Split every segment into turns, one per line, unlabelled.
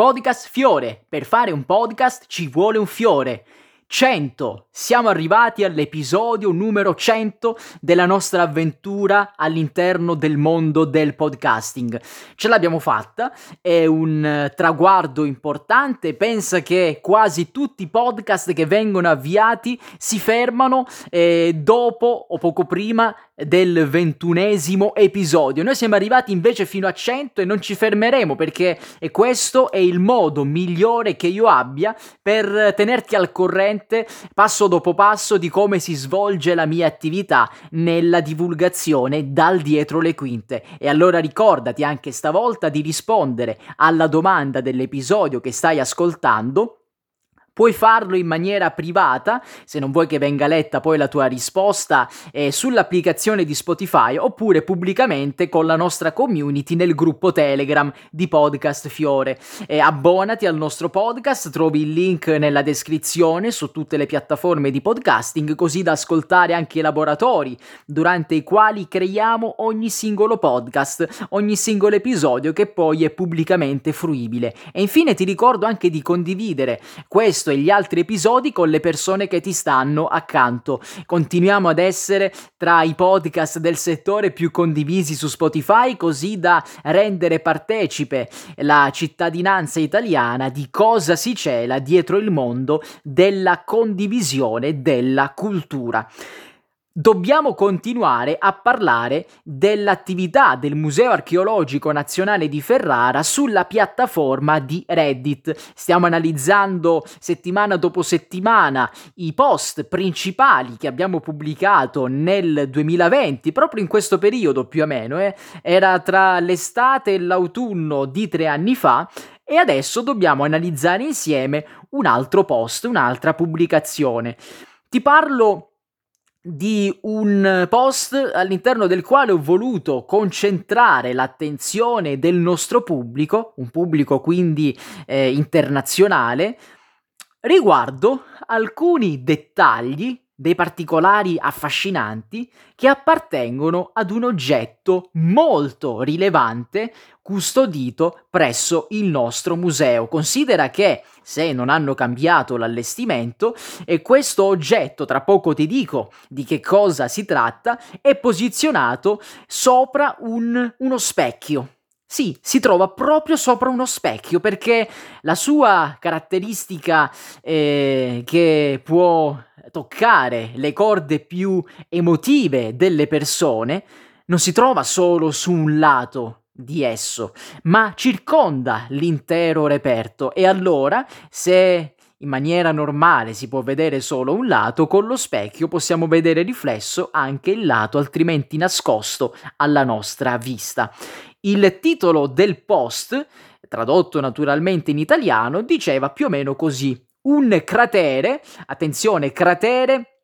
Podcast Fiore. Per fare un podcast ci vuole un fiore. 100. Siamo arrivati all'episodio numero 100 della nostra avventura all'interno del mondo del podcasting. Ce l'abbiamo fatta, è un eh, traguardo importante. Pensa che quasi tutti i podcast che vengono avviati si fermano eh, dopo o poco prima del ventunesimo episodio. Noi siamo arrivati invece fino a 100 e non ci fermeremo perché questo è il modo migliore che io abbia per tenerti al corrente passo dopo passo di come si svolge la mia attività nella divulgazione dal dietro le quinte. E allora ricordati anche stavolta di rispondere alla domanda dell'episodio che stai ascoltando Puoi farlo in maniera privata, se non vuoi che venga letta poi la tua risposta eh, sull'applicazione di Spotify, oppure pubblicamente con la nostra community nel gruppo Telegram di Podcast Fiore. Eh, abbonati al nostro podcast, trovi il link nella descrizione su tutte le piattaforme di podcasting, così da ascoltare anche i laboratori durante i quali creiamo ogni singolo podcast, ogni singolo episodio che poi è pubblicamente fruibile. E infine ti ricordo anche di condividere questo questo e gli altri episodi con le persone che ti stanno accanto. Continuiamo ad essere tra i podcast del settore più condivisi su Spotify così da rendere partecipe la cittadinanza italiana di cosa si cela dietro il mondo della condivisione della cultura dobbiamo continuare a parlare dell'attività del Museo Archeologico Nazionale di Ferrara sulla piattaforma di Reddit. Stiamo analizzando settimana dopo settimana i post principali che abbiamo pubblicato nel 2020, proprio in questo periodo più o meno, eh? era tra l'estate e l'autunno di tre anni fa. E adesso dobbiamo analizzare insieme un altro post, un'altra pubblicazione. Ti parlo di un post all'interno del quale ho voluto concentrare l'attenzione del nostro pubblico, un pubblico quindi eh, internazionale, riguardo alcuni dettagli dei particolari affascinanti che appartengono ad un oggetto molto rilevante custodito presso il nostro museo. Considera che se non hanno cambiato l'allestimento e questo oggetto, tra poco ti dico di che cosa si tratta, è posizionato sopra un, uno specchio. Sì, si trova proprio sopra uno specchio perché la sua caratteristica eh, che può toccare le corde più emotive delle persone non si trova solo su un lato di esso, ma circonda l'intero reperto e allora se in maniera normale si può vedere solo un lato, con lo specchio possiamo vedere riflesso anche il lato altrimenti nascosto alla nostra vista. Il titolo del post, tradotto naturalmente in italiano, diceva più o meno così. Un cratere, attenzione, cratere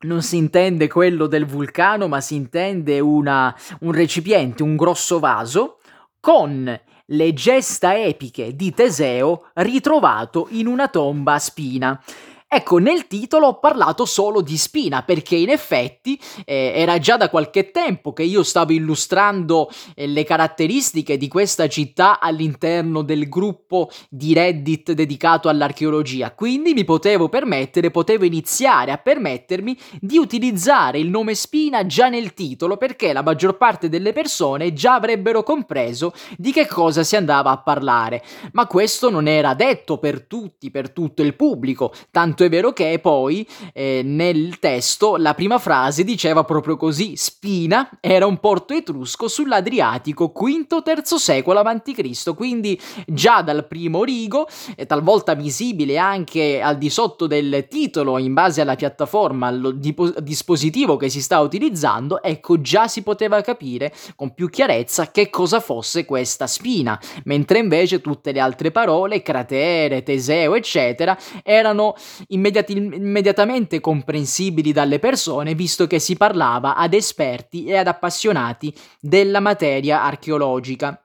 non si intende quello del vulcano, ma si intende una, un recipiente, un grosso vaso, con le gesta epiche di Teseo ritrovato in una tomba a spina. Ecco, nel titolo ho parlato solo di Spina perché in effetti eh, era già da qualche tempo che io stavo illustrando eh, le caratteristiche di questa città all'interno del gruppo di Reddit dedicato all'archeologia, quindi mi potevo permettere, potevo iniziare a permettermi di utilizzare il nome Spina già nel titolo perché la maggior parte delle persone già avrebbero compreso di che cosa si andava a parlare, ma questo non era detto per tutti, per tutto il pubblico, tanto Tanto è vero che poi eh, nel testo la prima frase diceva proprio così: Spina era un porto etrusco sull'Adriatico, V-III secolo a.C. Quindi già dal primo rigo, eh, talvolta visibile anche al di sotto del titolo in base alla piattaforma, al dip- dispositivo che si sta utilizzando, ecco già si poteva capire con più chiarezza che cosa fosse questa spina, mentre invece tutte le altre parole, cratere, Teseo, eccetera, erano immediati- immediatamente comprensibili dalle persone, visto che si parlava ad esperti e ad appassionati della materia archeologica.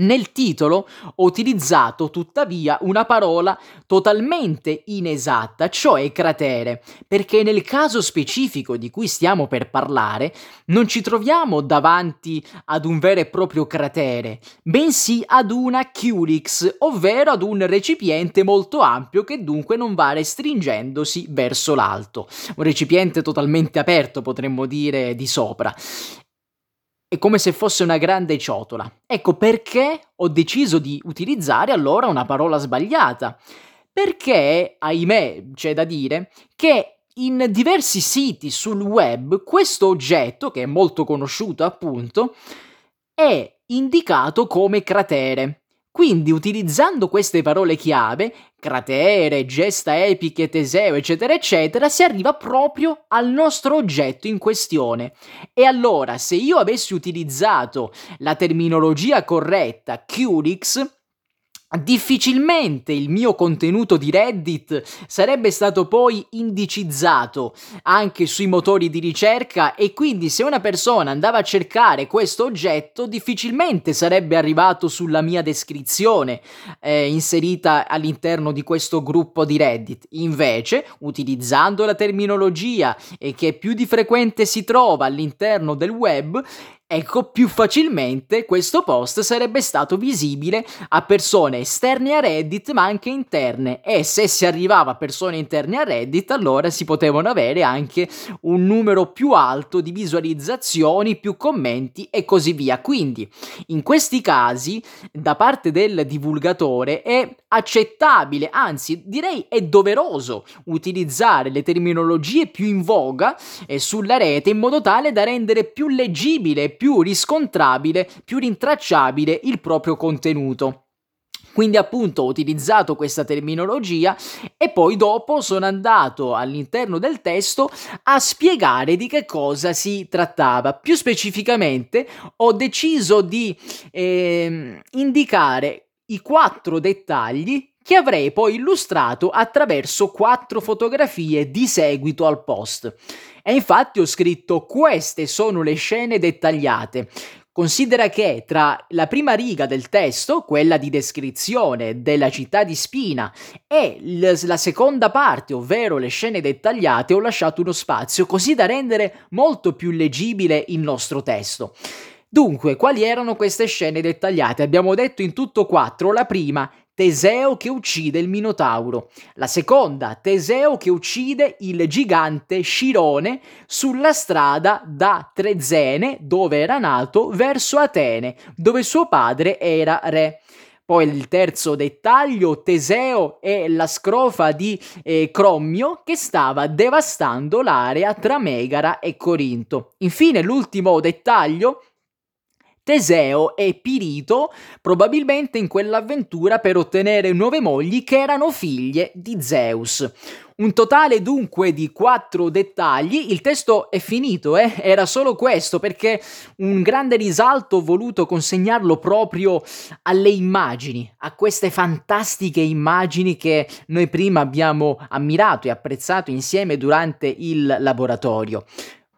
Nel titolo ho utilizzato tuttavia una parola totalmente inesatta, cioè cratere, perché nel caso specifico di cui stiamo per parlare non ci troviamo davanti ad un vero e proprio cratere, bensì ad una Culix, ovvero ad un recipiente molto ampio che dunque non va restringendosi verso l'alto. Un recipiente totalmente aperto, potremmo dire, di sopra. È come se fosse una grande ciotola. Ecco perché ho deciso di utilizzare allora una parola sbagliata. Perché, ahimè, c'è da dire, che in diversi siti sul web questo oggetto, che è molto conosciuto appunto, è indicato come cratere. Quindi utilizzando queste parole chiave, cratere, gesta epiche, Teseo, eccetera, eccetera, si arriva proprio al nostro oggetto in questione. E allora, se io avessi utilizzato la terminologia corretta, Curix, Difficilmente il mio contenuto di Reddit sarebbe stato poi indicizzato anche sui motori di ricerca e quindi se una persona andava a cercare questo oggetto difficilmente sarebbe arrivato sulla mia descrizione eh, inserita all'interno di questo gruppo di Reddit. Invece, utilizzando la terminologia e che più di frequente si trova all'interno del web, ecco più facilmente questo post sarebbe stato visibile a persone esterne a Reddit ma anche interne e se si arrivava a persone interne a Reddit allora si potevano avere anche un numero più alto di visualizzazioni, più commenti e così via. Quindi in questi casi da parte del divulgatore è accettabile, anzi direi è doveroso utilizzare le terminologie più in voga eh, sulla rete in modo tale da rendere più leggibile più riscontrabile, più rintracciabile il proprio contenuto. Quindi appunto ho utilizzato questa terminologia e poi dopo sono andato all'interno del testo a spiegare di che cosa si trattava. Più specificamente ho deciso di eh, indicare i quattro dettagli che avrei poi illustrato attraverso quattro fotografie di seguito al post. E infatti ho scritto queste sono le scene dettagliate. Considera che tra la prima riga del testo, quella di descrizione della città di Spina, e la seconda parte, ovvero le scene dettagliate, ho lasciato uno spazio così da rendere molto più leggibile il nostro testo. Dunque, quali erano queste scene dettagliate? Abbiamo detto in tutto quattro. La prima, Teseo che uccide il Minotauro. La seconda, Teseo che uccide il gigante Scirone sulla strada da Trezene, dove era nato, verso Atene, dove suo padre era re. Poi il terzo dettaglio, Teseo e la scrofa di eh, Crommio che stava devastando l'area tra Megara e Corinto. Infine l'ultimo dettaglio, Teseo e Pirito probabilmente in quell'avventura per ottenere nuove mogli che erano figlie di Zeus. Un totale dunque di quattro dettagli, il testo è finito, eh? era solo questo perché un grande risalto ho voluto consegnarlo proprio alle immagini, a queste fantastiche immagini che noi prima abbiamo ammirato e apprezzato insieme durante il laboratorio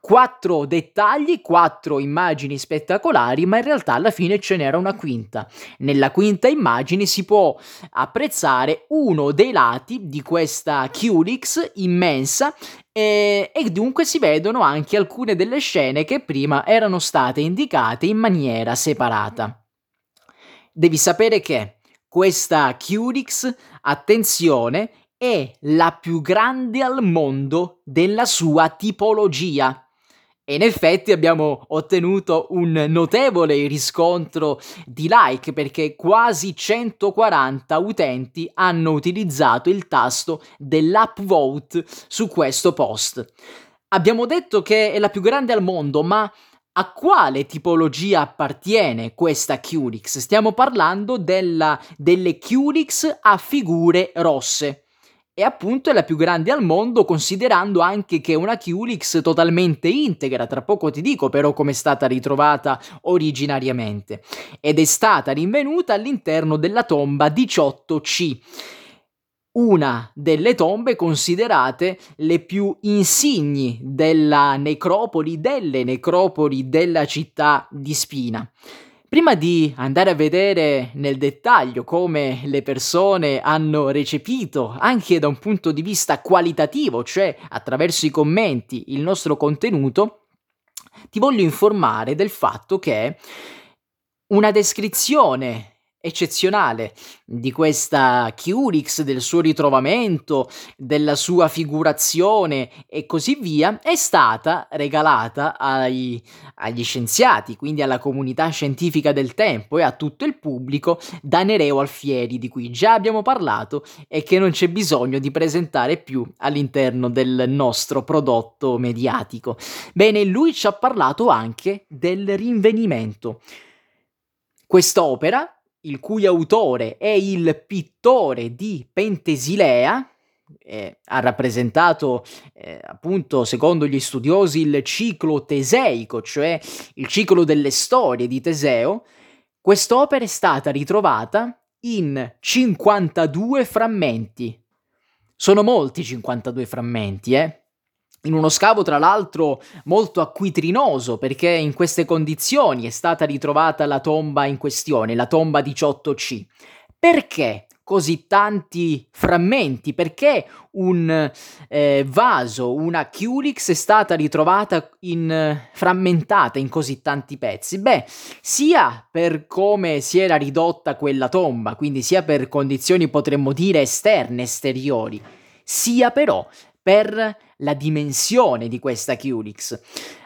quattro dettagli, quattro immagini spettacolari, ma in realtà alla fine ce n'era una quinta. Nella quinta immagine si può apprezzare uno dei lati di questa Qlix immensa e, e, dunque si vedono anche alcune delle scene che prima erano state indicate in maniera separata. Devi sapere che questa Qlix, attenzione, è la più grande al mondo della sua tipologia. E in effetti abbiamo ottenuto un notevole riscontro di like perché quasi 140 utenti hanno utilizzato il tasto dell'upvote su questo post. Abbiamo detto che è la più grande al mondo, ma a quale tipologia appartiene questa Qlix? Stiamo parlando della, delle Qlix a figure rosse e appunto è la più grande al mondo considerando anche che è una Qlix totalmente integra, tra poco ti dico però come è stata ritrovata originariamente ed è stata rinvenuta all'interno della tomba 18C una delle tombe considerate le più insigni della necropoli, delle necropoli della città di Spina. Prima di andare a vedere nel dettaglio come le persone hanno recepito, anche da un punto di vista qualitativo, cioè attraverso i commenti, il nostro contenuto, ti voglio informare del fatto che una descrizione eccezionale di questa Curix, del suo ritrovamento, della sua figurazione e così via, è stata regalata ai, agli scienziati, quindi alla comunità scientifica del tempo e a tutto il pubblico da Nereo Alfieri, di cui già abbiamo parlato e che non c'è bisogno di presentare più all'interno del nostro prodotto mediatico. Bene, lui ci ha parlato anche del rinvenimento. Quest'opera il cui autore è il pittore di Pentesilea, eh, ha rappresentato eh, appunto secondo gli studiosi il ciclo teseico, cioè il ciclo delle storie di Teseo, quest'opera è stata ritrovata in 52 frammenti. Sono molti 52 frammenti, eh? In uno scavo tra l'altro molto acquitrinoso perché in queste condizioni è stata ritrovata la tomba in questione, la tomba 18C. Perché così tanti frammenti? Perché un eh, vaso, una Culix è stata ritrovata in, frammentata in così tanti pezzi? Beh, sia per come si era ridotta quella tomba, quindi sia per condizioni potremmo dire esterne, esteriori, sia però per la dimensione di questa Culix.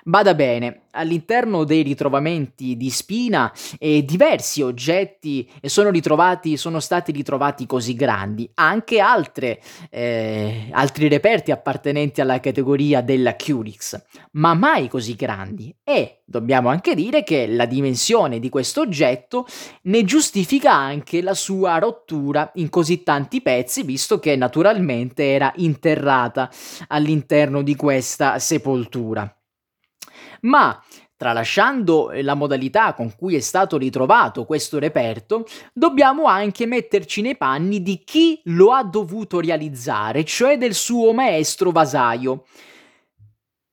Bada bene, all'interno dei ritrovamenti di Spina eh, diversi oggetti sono, ritrovati, sono stati ritrovati così grandi, anche altre, eh, altri reperti appartenenti alla categoria della Curix, ma mai così grandi. E dobbiamo anche dire che la dimensione di questo oggetto ne giustifica anche la sua rottura in così tanti pezzi, visto che naturalmente era interrata all'interno di questa sepoltura ma Tralasciando la modalità con cui è stato ritrovato questo reperto, dobbiamo anche metterci nei panni di chi lo ha dovuto realizzare, cioè del suo maestro vasaio.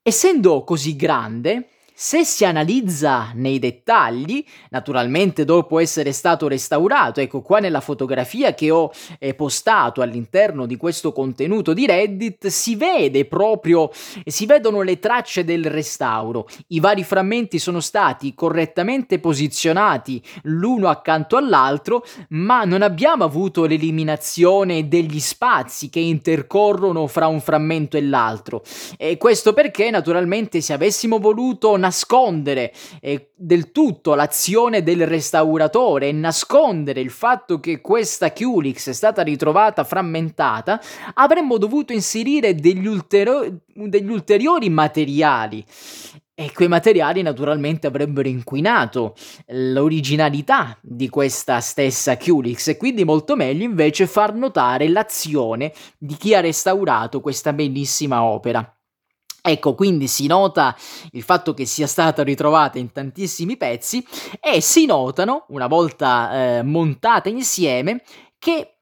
Essendo così grande, se si analizza nei dettagli, naturalmente dopo essere stato restaurato, ecco qua nella fotografia che ho eh, postato all'interno di questo contenuto di Reddit, si vede proprio, si vedono le tracce del restauro. I vari frammenti sono stati correttamente posizionati l'uno accanto all'altro, ma non abbiamo avuto l'eliminazione degli spazi che intercorrono fra un frammento e l'altro. E questo perché naturalmente se avessimo voluto nascondere eh, del tutto l'azione del restauratore e nascondere il fatto che questa Culix è stata ritrovata frammentata, avremmo dovuto inserire degli, ultero- degli ulteriori materiali. E quei materiali naturalmente avrebbero inquinato l'originalità di questa stessa Culix e quindi molto meglio invece far notare l'azione di chi ha restaurato questa bellissima opera. Ecco, quindi si nota il fatto che sia stata ritrovata in tantissimi pezzi e si notano, una volta eh, montata insieme, che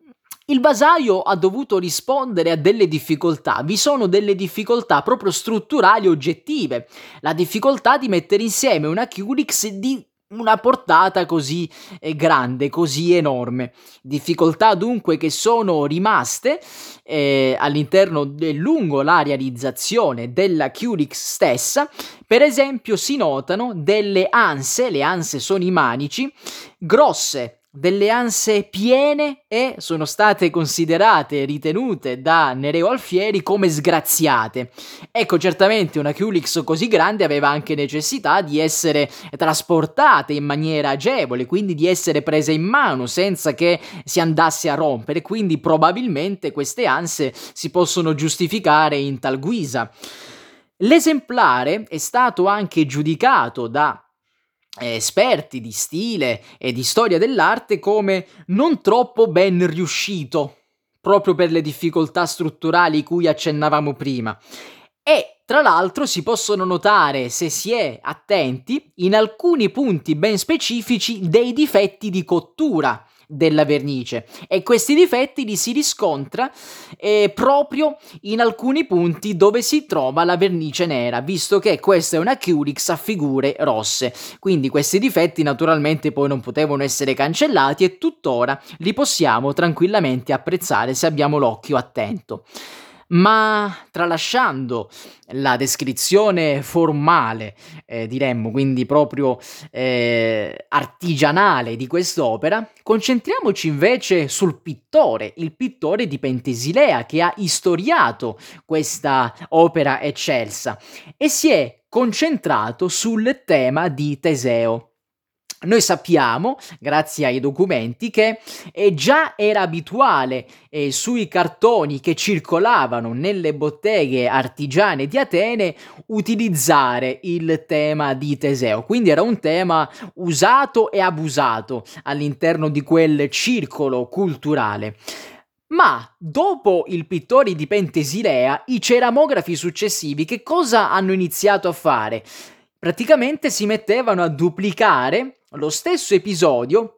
il vasaio ha dovuto rispondere a delle difficoltà, vi sono delle difficoltà proprio strutturali oggettive, la difficoltà di mettere insieme una Curix di una portata così eh, grande, così enorme. Difficoltà dunque che sono rimaste eh, all'interno del lungo la realizzazione della Curix stessa. Per esempio si notano delle anse, le anse sono i manici, grosse delle anse piene e sono state considerate ritenute da Nereo Alfieri come sgraziate. Ecco, certamente una Culix così grande aveva anche necessità di essere trasportata in maniera agevole, quindi di essere presa in mano senza che si andasse a rompere, quindi probabilmente queste anse si possono giustificare in tal guisa. L'esemplare è stato anche giudicato da esperti di stile e di storia dell'arte come non troppo ben riuscito, proprio per le difficoltà strutturali cui accennavamo prima. E tra l'altro si possono notare, se si è attenti, in alcuni punti ben specifici dei difetti di cottura della vernice e questi difetti li si riscontra eh, proprio in alcuni punti dove si trova la vernice nera, visto che questa è una Curix a figure rosse. Quindi questi difetti naturalmente poi non potevano essere cancellati e tuttora li possiamo tranquillamente apprezzare se abbiamo l'occhio attento ma tralasciando la descrizione formale, eh, diremmo, quindi proprio eh, artigianale di quest'opera, concentriamoci invece sul pittore, il pittore di Pentesilea che ha istoriato questa opera eccelsa e si è concentrato sul tema di Teseo. Noi sappiamo, grazie ai documenti, che eh, già era abituale eh, sui cartoni che circolavano nelle botteghe artigiane di Atene utilizzare il tema di Teseo. Quindi era un tema usato e abusato all'interno di quel circolo culturale. Ma dopo il pittore di Pentesilea, i ceramografi successivi che cosa hanno iniziato a fare? Praticamente si mettevano a duplicare lo stesso episodio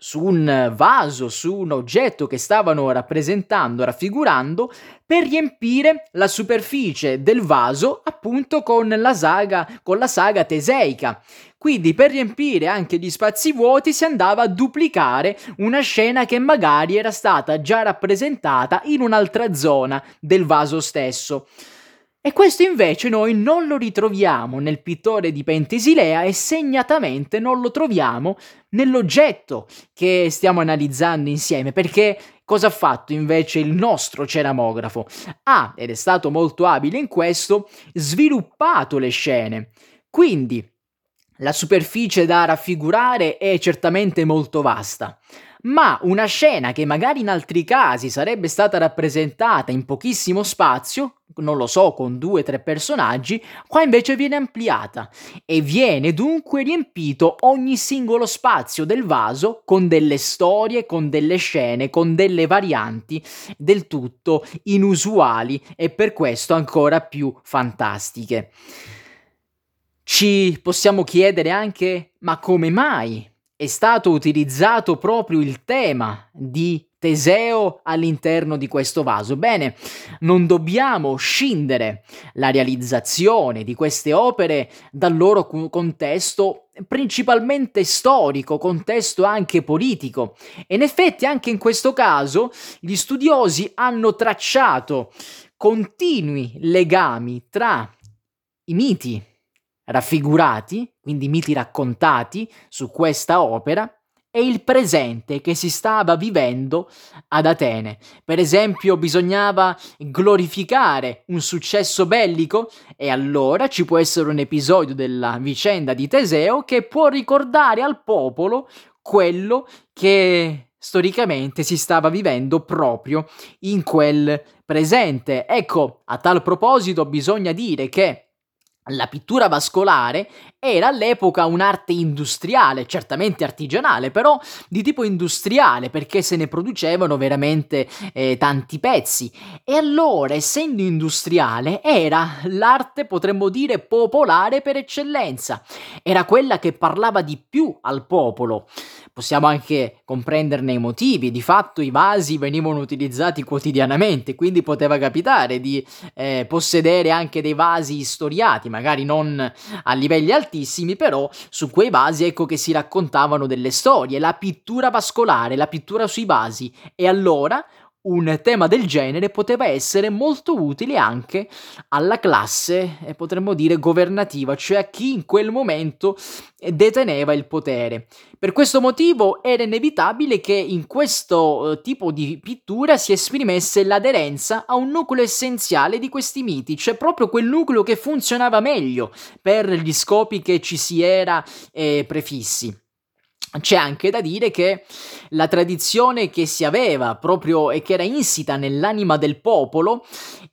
su un vaso, su un oggetto che stavano rappresentando, raffigurando, per riempire la superficie del vaso appunto con la saga, con la saga teseica. Quindi per riempire anche gli spazi vuoti si andava a duplicare una scena che magari era stata già rappresentata in un'altra zona del vaso stesso. E questo invece noi non lo ritroviamo nel pittore di Pentesilea e segnatamente non lo troviamo nell'oggetto che stiamo analizzando insieme, perché cosa ha fatto invece il nostro ceramografo? Ha, ed è stato molto abile in questo, sviluppato le scene. Quindi la superficie da raffigurare è certamente molto vasta ma una scena che magari in altri casi sarebbe stata rappresentata in pochissimo spazio, non lo so, con due o tre personaggi, qua invece viene ampliata e viene dunque riempito ogni singolo spazio del vaso con delle storie, con delle scene, con delle varianti del tutto inusuali e per questo ancora più fantastiche. Ci possiamo chiedere anche ma come mai è stato utilizzato proprio il tema di Teseo all'interno di questo vaso. Bene, non dobbiamo scindere la realizzazione di queste opere dal loro contesto principalmente storico, contesto anche politico. E in effetti anche in questo caso gli studiosi hanno tracciato continui legami tra i miti raffigurati, quindi miti raccontati su questa opera, e il presente che si stava vivendo ad Atene. Per esempio, bisognava glorificare un successo bellico e allora ci può essere un episodio della vicenda di Teseo che può ricordare al popolo quello che storicamente si stava vivendo proprio in quel presente. Ecco, a tal proposito bisogna dire che la pittura vascolare era all'epoca un'arte industriale, certamente artigianale, però di tipo industriale perché se ne producevano veramente eh, tanti pezzi. E allora, essendo industriale, era l'arte, potremmo dire, popolare per eccellenza. Era quella che parlava di più al popolo. Possiamo anche comprenderne i motivi, di fatto i vasi venivano utilizzati quotidianamente, quindi poteva capitare di eh, possedere anche dei vasi storiati, magari non a livelli altissimi, però su quei vasi ecco che si raccontavano delle storie, la pittura vascolare, la pittura sui vasi. E allora un tema del genere poteva essere molto utile anche alla classe, eh, potremmo dire, governativa, cioè a chi in quel momento eh, deteneva il potere. Per questo motivo era inevitabile che in questo eh, tipo di pittura si esprimesse l'aderenza a un nucleo essenziale di questi miti, cioè proprio quel nucleo che funzionava meglio per gli scopi che ci si era eh, prefissi. C'è anche da dire che la tradizione che si aveva proprio e che era insita nell'anima del popolo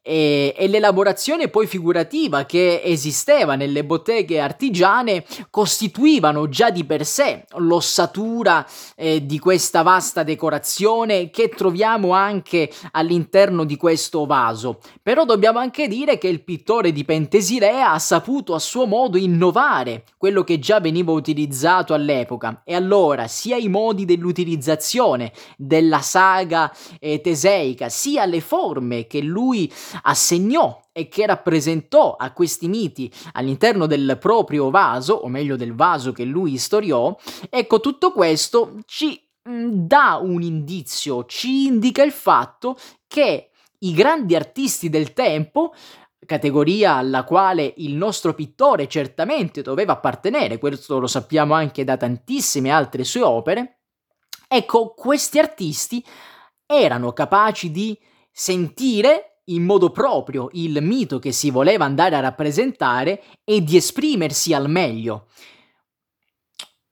e, e, l'elaborazione poi figurativa che esisteva nelle botteghe artigiane costituivano già di per sé l'ossatura eh, di questa vasta decorazione che troviamo anche all'interno di questo vaso. Però dobbiamo anche dire che il pittore di Pentesilea ha saputo a suo modo innovare quello che già veniva utilizzato all'epoca e allora allora sia i modi dell'utilizzazione della saga eh, teseica, sia le forme che lui assegnò e che rappresentò a questi miti all'interno del proprio vaso, o meglio del vaso che lui storiò, ecco tutto questo ci mm, dà un indizio, ci indica il fatto che i grandi artisti del tempo categoria alla quale il nostro pittore certamente doveva appartenere, questo lo sappiamo anche da tantissime altre sue opere, ecco, questi artisti erano capaci di sentire in modo proprio il mito che si voleva andare a rappresentare e di esprimersi al meglio.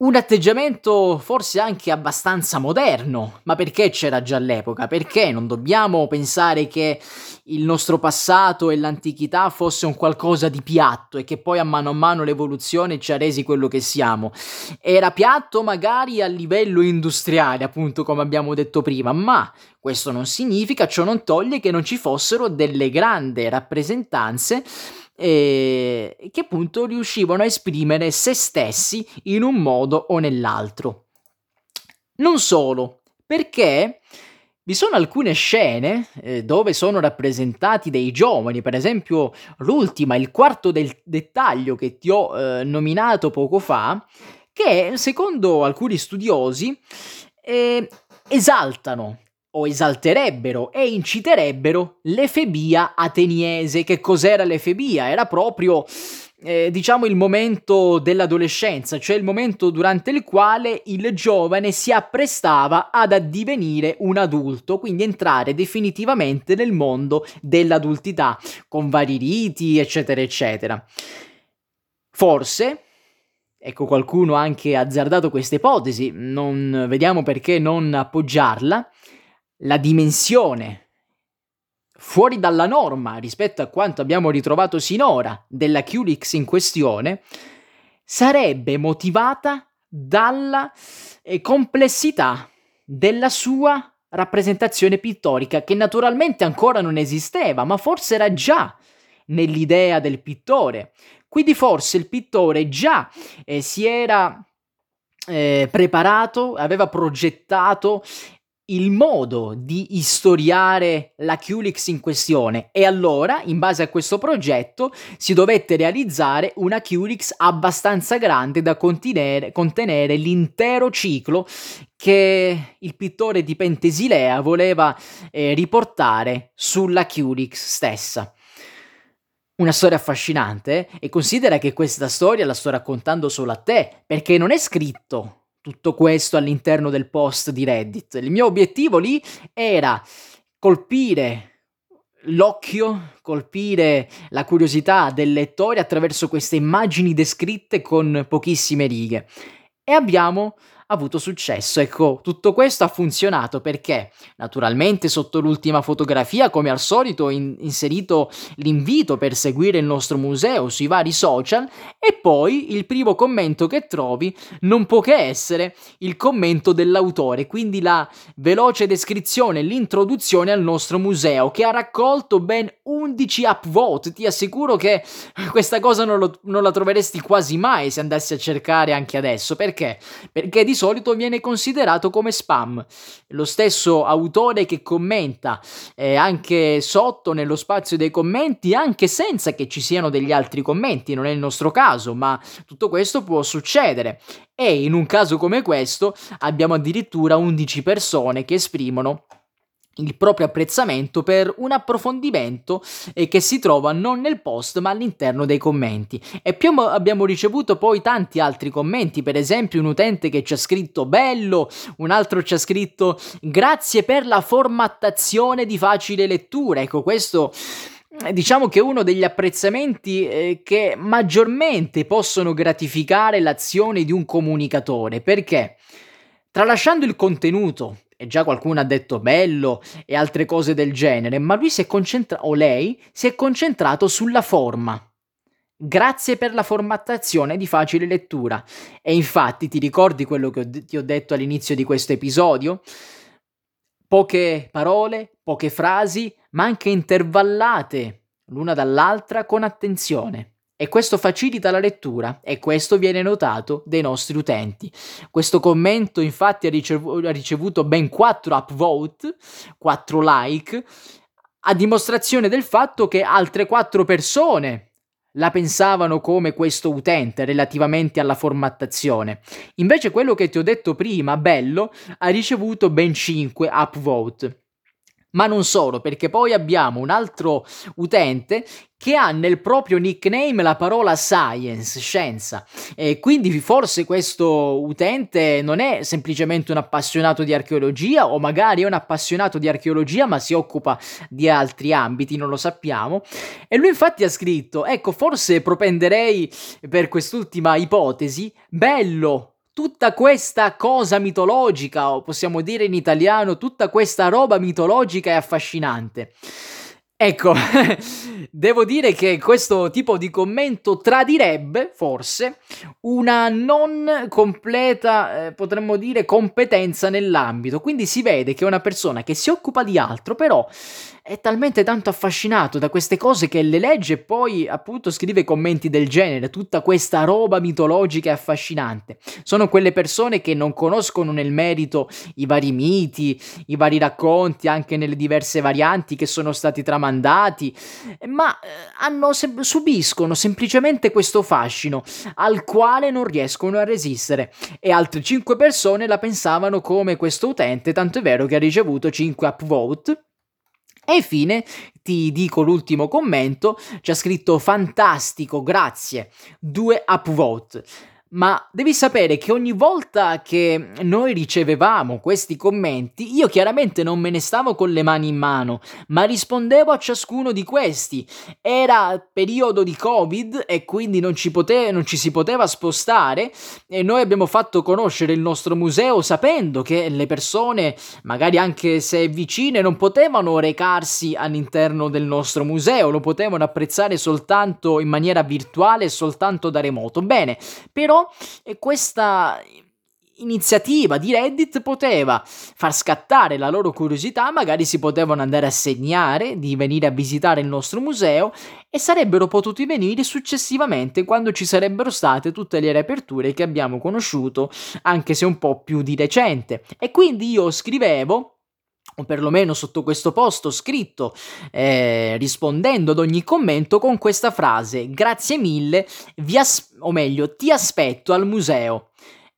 Un atteggiamento forse anche abbastanza moderno, ma perché c'era già all'epoca? Perché non dobbiamo pensare che il nostro passato e l'antichità fosse un qualcosa di piatto e che poi a mano a mano l'evoluzione ci ha resi quello che siamo. Era piatto magari a livello industriale, appunto come abbiamo detto prima, ma questo non significa, ciò non toglie che non ci fossero delle grandi rappresentanze eh, che appunto riuscivano a esprimere se stessi in un modo o nell'altro. Non solo, perché vi sono alcune scene eh, dove sono rappresentati dei giovani, per esempio l'ultima, il quarto del dettaglio che ti ho eh, nominato poco fa, che secondo alcuni studiosi eh, esaltano o esalterebbero e inciterebbero l'efebia ateniese. Che cos'era l'efebia? Era proprio eh, diciamo il momento dell'adolescenza, cioè il momento durante il quale il giovane si apprestava ad addivenire un adulto, quindi entrare definitivamente nel mondo dell'adultità, con vari riti, eccetera, eccetera. Forse, ecco qualcuno ha anche azzardato questa ipotesi, non vediamo perché non appoggiarla, la dimensione fuori dalla norma rispetto a quanto abbiamo ritrovato sinora della QLix in questione, sarebbe motivata dalla eh, complessità della sua rappresentazione pittorica, che naturalmente ancora non esisteva, ma forse era già nell'idea del pittore. Quindi forse il pittore già eh, si era eh, preparato, aveva progettato il modo di istoriare la QLix in questione e allora, in base a questo progetto, si dovette realizzare una QLix abbastanza grande da contenere, contenere l'intero ciclo che il pittore di Pentesilea voleva eh, riportare sulla QLix stessa. Una storia affascinante eh? e considera che questa storia la sto raccontando solo a te, perché non è scritto tutto questo all'interno del post di Reddit. Il mio obiettivo lì era colpire l'occhio, colpire la curiosità del lettore attraverso queste immagini descritte con pochissime righe. E abbiamo avuto successo. Ecco, tutto questo ha funzionato perché naturalmente sotto l'ultima fotografia, come al solito, ho in- inserito l'invito per seguire il nostro museo sui vari social e poi il primo commento che trovi non può che essere il commento dell'autore, quindi la veloce descrizione, l'introduzione al nostro museo che ha raccolto ben 11 upvote. Ti assicuro che questa cosa non, lo, non la troveresti quasi mai se andassi a cercare anche adesso. Perché? Perché di solito viene considerato come spam. Lo stesso autore che commenta eh, anche sotto nello spazio dei commenti, anche senza che ci siano degli altri commenti, non è il nostro caso, ma tutto questo può succedere. E in un caso come questo abbiamo addirittura 11 persone che esprimono il proprio apprezzamento per un approfondimento eh, che si trova non nel post ma all'interno dei commenti. E più abbiamo ricevuto poi tanti altri commenti, per esempio un utente che ci ha scritto bello, un altro ci ha scritto grazie per la formattazione di facile lettura. Ecco, questo diciamo che uno degli apprezzamenti eh, che maggiormente possono gratificare l'azione di un comunicatore, perché tralasciando il contenuto e già qualcuno ha detto bello e altre cose del genere, ma lui si è concentrato, o lei, si è concentrato sulla forma. Grazie per la formattazione di facile lettura. E infatti ti ricordi quello che ti ho detto all'inizio di questo episodio? Poche parole, poche frasi, ma anche intervallate l'una dall'altra con attenzione. e questo facilita la lettura e questo viene notato dai nostri utenti. Questo commento infatti ha, ricev- ha ricevuto ben 4 upvote, 4 like, a dimostrazione del fatto che altre 4 persone la pensavano come questo utente relativamente alla formattazione. Invece quello che ti ho detto prima, bello, ha ricevuto ben 5 upvote. Ma non solo, perché poi abbiamo un altro utente che ha nel proprio nickname la parola science, scienza. E quindi forse questo utente non è semplicemente un appassionato di archeologia o magari è un appassionato di archeologia ma si occupa di altri ambiti, non lo sappiamo. E lui infatti ha scritto, ecco, forse propenderei per quest'ultima ipotesi, bello tutta questa cosa mitologica, o possiamo dire in italiano, tutta questa roba mitologica e affascinante. Ecco, devo dire che questo tipo di commento tradirebbe, forse, una non completa, eh, potremmo dire, competenza nell'ambito. Quindi si vede che è una persona che si occupa di altro, però è talmente tanto affascinato da queste cose che le legge e poi appunto scrive commenti del genere, tutta questa roba mitologica e affascinante. Sono quelle persone che non conoscono nel merito i vari miti, i vari racconti, anche nelle diverse varianti che sono stati tramandati, ma eh, hanno, subiscono semplicemente questo fascino al quale non riescono a resistere. E altre 5 persone la pensavano come questo utente, tanto è vero che ha ricevuto 5 upvote e infine ti dico l'ultimo commento, c'è scritto fantastico, grazie, due upvote ma devi sapere che ogni volta che noi ricevevamo questi commenti, io chiaramente non me ne stavo con le mani in mano, ma rispondevo a ciascuno di questi. Era periodo di Covid e quindi non ci, pote- non ci si poteva spostare e noi abbiamo fatto conoscere il nostro museo sapendo che le persone, magari anche se vicine, non potevano recarsi all'interno del nostro museo, lo potevano apprezzare soltanto in maniera virtuale e soltanto da remoto. Bene, però e questa iniziativa di Reddit poteva far scattare la loro curiosità, magari si potevano andare a segnare di venire a visitare il nostro museo e sarebbero potuti venire successivamente quando ci sarebbero state tutte le riaperture che abbiamo conosciuto, anche se un po' più di recente. E quindi io scrivevo o perlomeno sotto questo posto scritto eh, rispondendo ad ogni commento con questa frase grazie mille vi as- o meglio ti aspetto al museo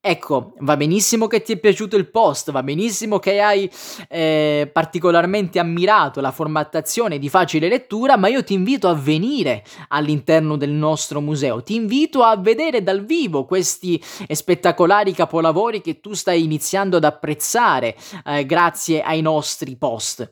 Ecco, va benissimo che ti è piaciuto il post, va benissimo che hai eh, particolarmente ammirato la formattazione di facile lettura, ma io ti invito a venire all'interno del nostro museo, ti invito a vedere dal vivo questi spettacolari capolavori che tu stai iniziando ad apprezzare eh, grazie ai nostri post.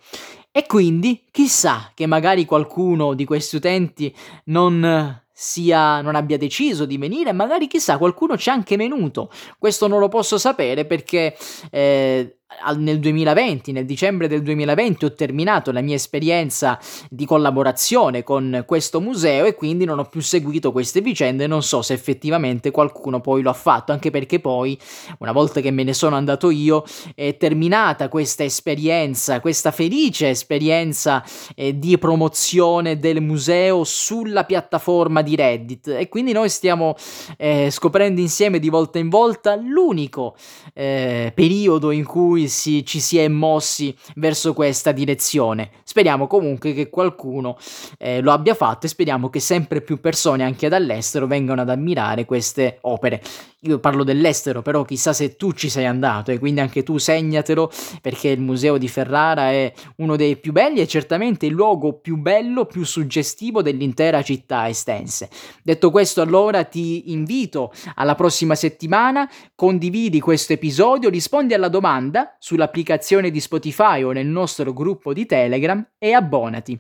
E quindi, chissà che magari qualcuno di questi utenti non sia, non abbia deciso di venire, magari chissà qualcuno ci è anche venuto. Questo non lo posso sapere perché eh, nel 2020, nel dicembre del 2020 ho terminato la mia esperienza di collaborazione con questo museo e quindi non ho più seguito queste vicende, non so se effettivamente qualcuno poi lo ha fatto, anche perché poi una volta che me ne sono andato io è terminata questa esperienza, questa felice esperienza eh, di promozione del museo sulla piattaforma di Reddit. E quindi noi stiamo eh, scoprendo insieme di volta in volta l'unico eh, periodo in cui si, ci si è mossi verso questa direzione. Speriamo comunque che qualcuno eh, lo abbia fatto e speriamo che sempre più persone anche dall'estero vengano ad ammirare queste opere. Io parlo dell'estero, però chissà se tu ci sei andato e quindi anche tu segnatelo perché il museo di Ferrara è uno dei più belli e certamente il luogo più bello, più suggestivo dell'intera città estense. Detto questo, allora ti invito alla prossima settimana, condividi questo episodio, rispondi alla domanda sull'applicazione di Spotify o nel nostro gruppo di Telegram e abbonati.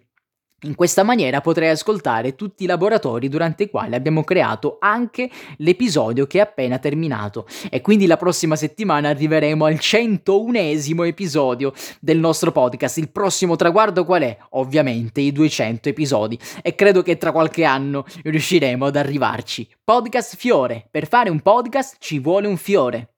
In questa maniera potrai ascoltare tutti i laboratori durante i quali abbiamo creato anche l'episodio che è appena terminato e quindi la prossima settimana arriveremo al 101esimo episodio del nostro podcast. Il prossimo traguardo qual è? Ovviamente i 200 episodi e credo che tra qualche anno riusciremo ad arrivarci. Podcast Fiore. Per fare un podcast ci vuole un fiore.